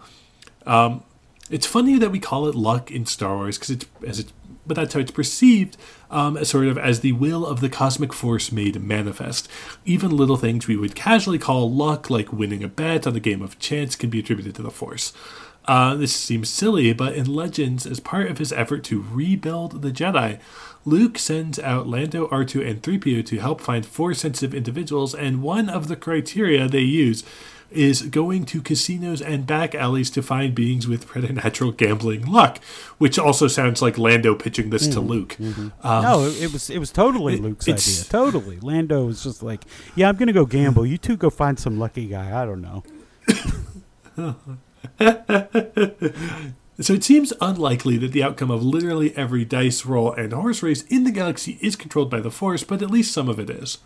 um, it's funny that we call it luck in Star Wars because it's as it's but that's how it's perceived um, as sort of as the will of the cosmic force made manifest. Even little things we would casually call luck, like winning a bet on a game of chance, can be attributed to the force. Uh, this seems silly, but in Legends, as part of his effort to rebuild the Jedi, Luke sends out Lando, R2, and 3PO to help find force sensitive individuals, and one of the criteria they use is going to casinos and back alleys to find beings with preternatural gambling luck, which also sounds like Lando pitching this mm-hmm, to Luke. Mm-hmm. Um, no, it was it was totally it, Luke's idea. Totally, Lando was just like, "Yeah, I'm gonna go gamble. You two go find some lucky guy. I don't know." <laughs> So it seems unlikely that the outcome of literally every dice roll and horse race in the galaxy is controlled by the Force, but at least some of it is.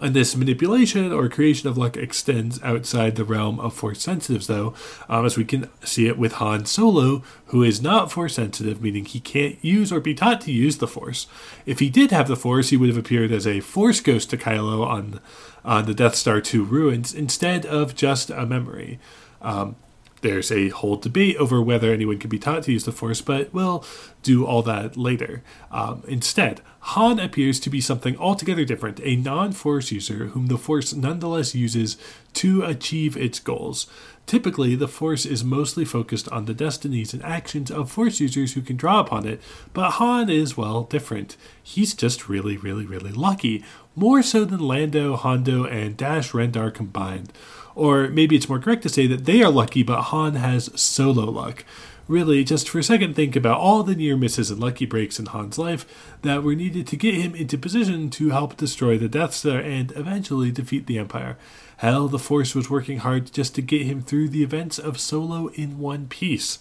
And this manipulation or creation of luck extends outside the realm of force sensitives, though, um, as we can see it with Han Solo, who is not force sensitive, meaning he can't use or be taught to use the force. If he did have the force, he would have appeared as a force ghost to Kylo on, on the Death Star 2 ruins instead of just a memory. Um, there's a whole debate over whether anyone can be taught to use the Force, but we'll do all that later. Um, instead, Han appears to be something altogether different a non Force user whom the Force nonetheless uses to achieve its goals. Typically, the Force is mostly focused on the destinies and actions of Force users who can draw upon it, but Han is, well, different. He's just really, really, really lucky, more so than Lando, Hondo, and Dash Rendar combined. Or maybe it's more correct to say that they are lucky, but Han has solo luck. Really, just for a second, think about all the near misses and lucky breaks in Han's life that were needed to get him into position to help destroy the Death Star and eventually defeat the Empire. Hell, the Force was working hard just to get him through the events of Solo in one piece.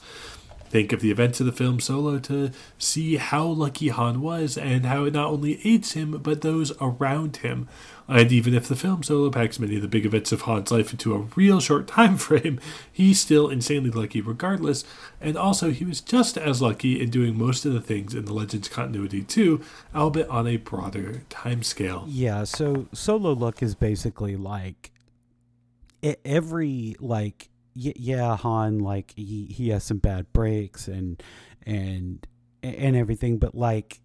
Think of the events of the film Solo to see how lucky Han was and how it not only aids him, but those around him. And even if the film Solo packs many of the big events of Han's life into a real short <laughs> time frame, he's still insanely lucky regardless. And also, he was just as lucky in doing most of the things in the Legends continuity too, albeit on a broader time scale. Yeah, so Solo luck is basically like every like yeah, Han like he he has some bad breaks and and and everything, but like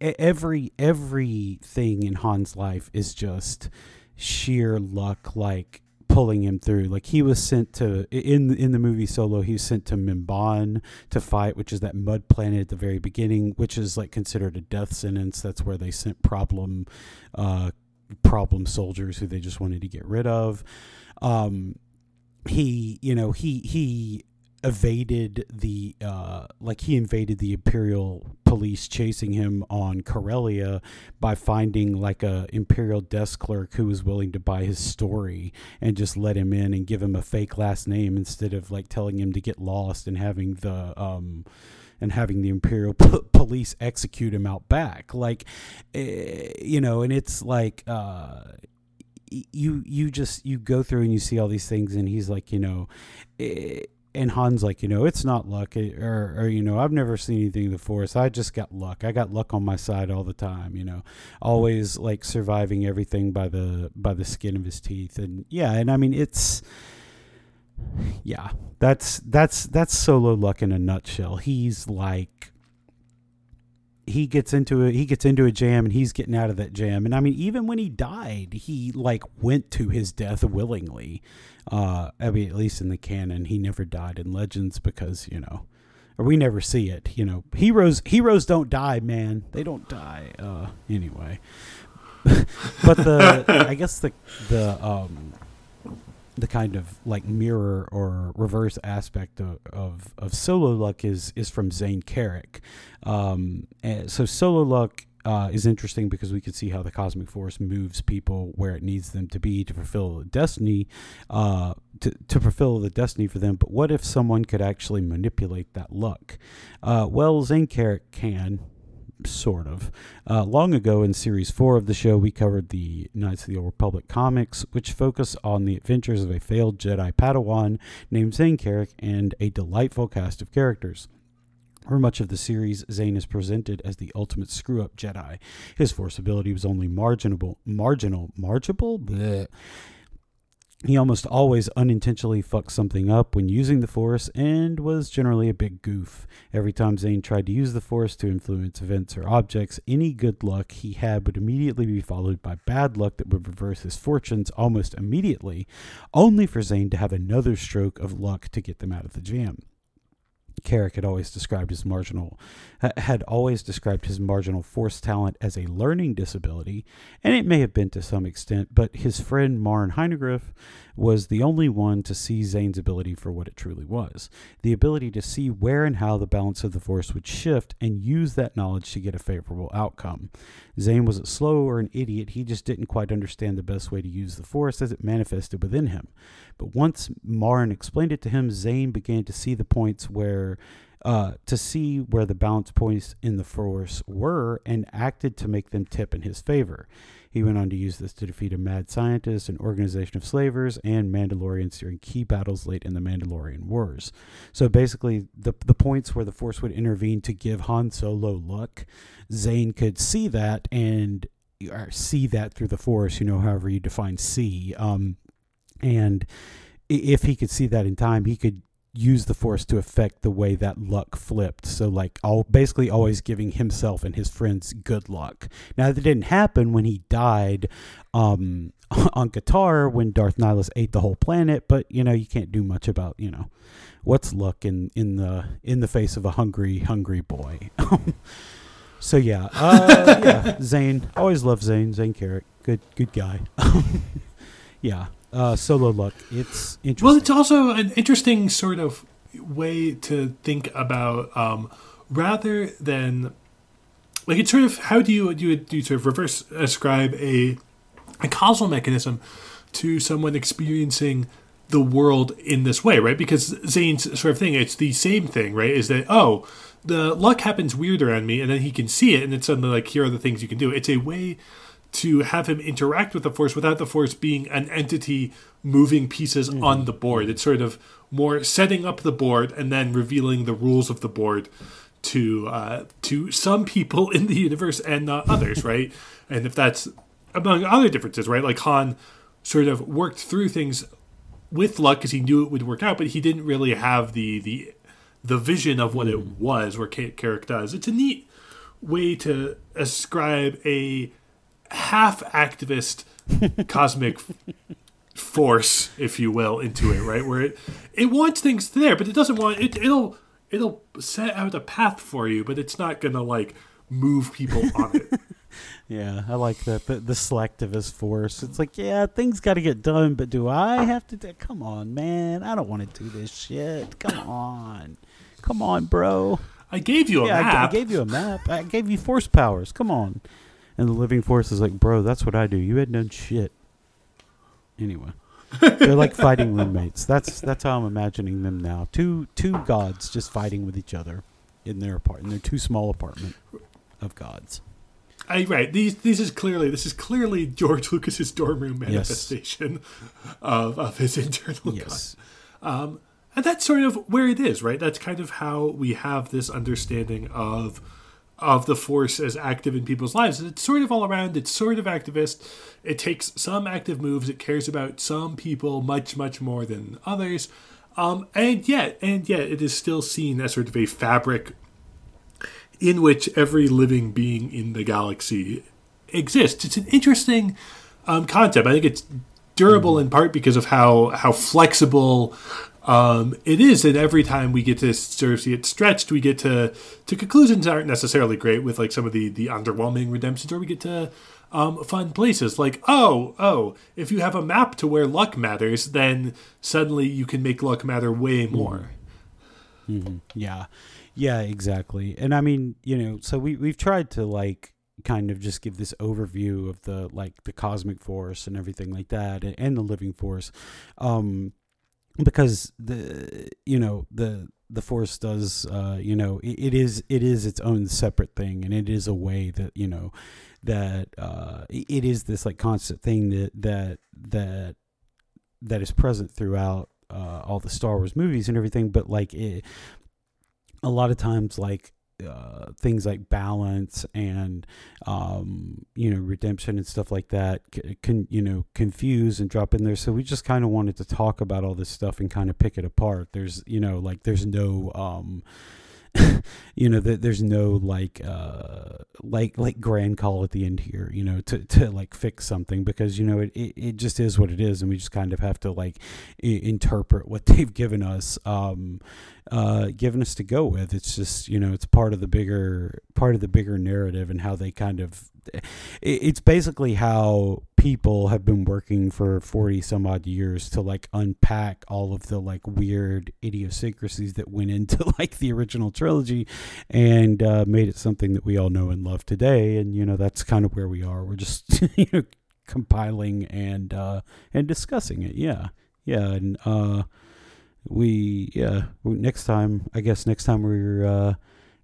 every everything in Han's life is just sheer luck like pulling him through. Like he was sent to in in the movie solo he was sent to Mimban to fight which is that mud planet at the very beginning which is like considered a death sentence. That's where they sent problem uh problem soldiers who they just wanted to get rid of. Um he you know he he evaded the uh, like he invaded the imperial police chasing him on Corellia by finding like a imperial desk clerk who was willing to buy his story and just let him in and give him a fake last name instead of like telling him to get lost and having the um and having the imperial <laughs> p- police execute him out back. Like eh, you know and it's like uh you you just you go through and you see all these things and he's like you know eh, and Han's like, you know, it's not luck, eh, or, or you know, I've never seen anything in the forest. I just got luck. I got luck on my side all the time. You know, always like surviving everything by the by the skin of his teeth. And yeah, and I mean, it's yeah, that's that's that's solo luck in a nutshell. He's like he gets into a he gets into a jam and he's getting out of that jam and i mean even when he died he like went to his death willingly uh i mean at least in the canon he never died in legends because you know or we never see it you know. Heroes heroes don't die man. They don't die uh anyway. <laughs> But the i guess the the um the kind of like mirror or reverse aspect of, of, of solo luck is is from Zayne Carrick. Um, so solo luck uh, is interesting because we can see how the cosmic force moves people where it needs them to be to fulfill destiny, uh, to, to fulfill the destiny for them. But what if someone could actually manipulate that luck? Uh, well, Zayne Carrick can sort of. Uh, long ago in series four of the show, we covered the Knights of the Old Republic comics, which focus on the adventures of a failed Jedi Padawan named Zayne Carrick and a delightful cast of characters. For much of the series, Zayne is presented as the ultimate screw up Jedi. His force ability was only marginable, marginal, marginable? Bleh. He almost always unintentionally fucked something up when using the Force and was generally a big goof. Every time Zayne tried to use the Force to influence events or objects, any good luck he had would immediately be followed by bad luck that would reverse his fortunes almost immediately, only for Zayne to have another stroke of luck to get them out of the jam. Carrick had always described his marginal had always described his marginal force talent as a learning disability, and it may have been to some extent, but his friend Marn Hierogryph was the only one to see Zayne's ability for what it truly was the ability to see where and how the balance of the force would shift and use that knowledge to get a favorable outcome. Zayne wasn't slow or an idiot, he just didn't quite understand the best way to use the force as it manifested within him. But once Marn explained it to him, Zayne began to see the points where uh, to see where the balance points in the force were and acted to make them tip in his favor. He went on to use this to defeat a mad scientist, an organization of slavers, and Mandalorians during key battles late in the Mandalorian Wars. So basically, the the points where the Force would intervene to give Han Solo luck, Zayne could see that and see that through the Force. You know, however you define see. Um, and if he could see that in time, he could use the force to affect the way that luck flipped. So like all basically always giving himself and his friends good luck. Now that didn't happen when he died um, <laughs> on Katarr when Darth Nihilus ate the whole planet, but you know you can't do much about you know what's luck in in the in the face of a hungry hungry boy. <laughs> so yeah, uh, yeah, Zayne always loved Zayne Zayne Carrick, good good guy. <laughs> yeah, uh, solo luck. It's interesting. Well, it's also an interesting sort of way to think about um, rather than like it's sort of how do you do you, do you sort of reverse ascribe a a causal mechanism to someone experiencing the world in this way, right? Because Zayne's sort of thing, it's the same thing, right? Is that oh, the luck happens weird around me, and then he can see it, and it's suddenly like here are the things you can do. It's a way to have him interact with the force without the force being an entity moving pieces mm-hmm. on the board. It's sort of more setting up the board and then revealing the rules of the board to uh, to some people in the universe and not <laughs> others, right? And if that's among other differences, right? Like Han sort of worked through things with luck because he knew it would work out, but he didn't really have the the the vision of what it mm. was. Where Carrick does. It's a neat way to ascribe a half activist <laughs> cosmic force, if you will, into it, right? Where it it wants things there, but it doesn't want it. It'll it'll set out a path for you, but it's not gonna like move people on it. <laughs> Yeah, I like that. The, the selectivist force. It's like, yeah, things got to get done, but do I have to? Do, come on, man. I don't want to do this shit. Come <laughs> on. Come on, bro. I gave you a yeah, I, map. I gave you a map. I gave you force powers. Come on. And the living force is like, bro, that's what I do. You had done shit. Anyway. They're like fighting <laughs> roommates. That's that's how I'm imagining them now. Two two gods just fighting with each other in their apart in their too small apartment of gods. I, right. These these is clearly this is clearly George Lucas's dorm room manifestation of, of his internal Yes. Um, and that's sort of where it is, right? That's kind of how we have this understanding of of the force as active in people's lives. It's sort of all around. It's sort of activist. It takes some active moves. It cares about some people much, much more than others. Um, and yet, and yet, it is still seen as sort of a fabric in which every living being in the galaxy exists. It's an interesting um, concept. I think it's durable in part because of how how flexible um, it is, and every time we get to sort of see it stretched, we get to to conclusions that aren't necessarily great with like some of the the underwhelming redemptions, or we get to um, fun places like oh oh if you have a map to where luck matters, then suddenly you can make luck matter way more. Yeah. Yeah, exactly. And I mean, you know, so we we've tried to like kind of just give this overview of the like the cosmic force and everything like that and, and the living force. Um because the you know, the the force does uh you know, it, it is it is its own separate thing and it is a way that, you know, that uh it is this like constant thing that that that that is present throughout uh, all the Star Wars movies and everything, but like it, a lot of times like uh, things like balance and um, you know redemption and stuff like that can you know confuse and drop in there. So we just kind of wanted to talk about all this stuff and kind of pick it apart. There's you know like there's no um, <laughs> you know that there's no like uh like like grand call at the end here you know to to like fix something because you know it, it, it just is what it is and we just kind of have to like I- interpret what <laughs> they've given us um uh given us to go with. It's just you know it's part of the bigger part of the bigger narrative and how they kind of it's basically how people have been working for 40 some odd years to like unpack all of the like weird idiosyncrasies that went into <laughs> like the original trilogy and uh, made it something that we all know and love today. And you know that's kind of where we are. We're just <laughs> you know compiling and uh and discussing it. Yeah. Yeah. And uh we yeah next time i guess next time we're uh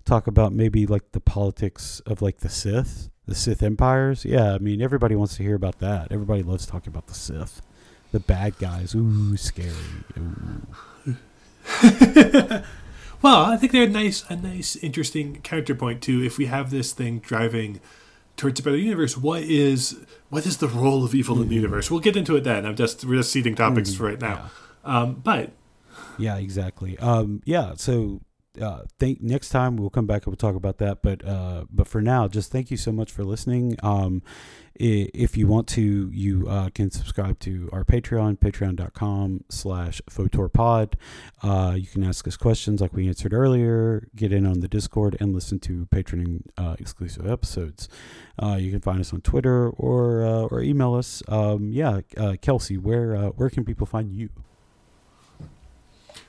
talk about maybe like the politics of like the sith the sith empires yeah i mean everybody wants to hear about that everybody loves talking about the sith the bad guys ooh scary ooh. <laughs> Well, I think they're a nice, a nice, interesting counterpoint to if we have this thing driving towards a better universe. What is what is the role of evil in the universe? We'll get into it then. I'm just we're just seeding topics for right now. Um, but Yeah, exactly. Um, yeah. So, uh, think next time we'll come back and we'll talk about that. But, uh, but for now, just thank you so much for listening. Um, if you want to, you uh, can subscribe to our Patreon, patreon.com slash photorpod. Uh, you can ask us questions like we answered earlier, get in on the Discord, and listen to Patreon uh, exclusive episodes. Uh, you can find us on Twitter or uh, or email us. Um, yeah, uh, Kelsey, where where can people find you?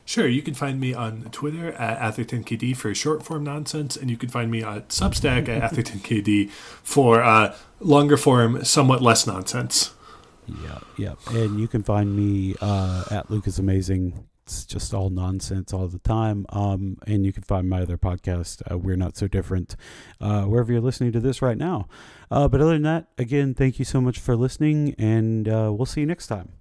Sure, you can find me on Twitter at AthertonKD for short form nonsense, and you can find me at Substack at <laughs> AthertonKD for uh, longer form, somewhat less nonsense. Yeah, yeah. And you can find me uh, at Lucas Amazing. It's just all nonsense all the time. Um, and you can find my other podcast, uh, We're Not So Different, uh, wherever you're listening to this right now. Uh, but other than that, again, thank you so much for listening, and uh, we'll see you next time.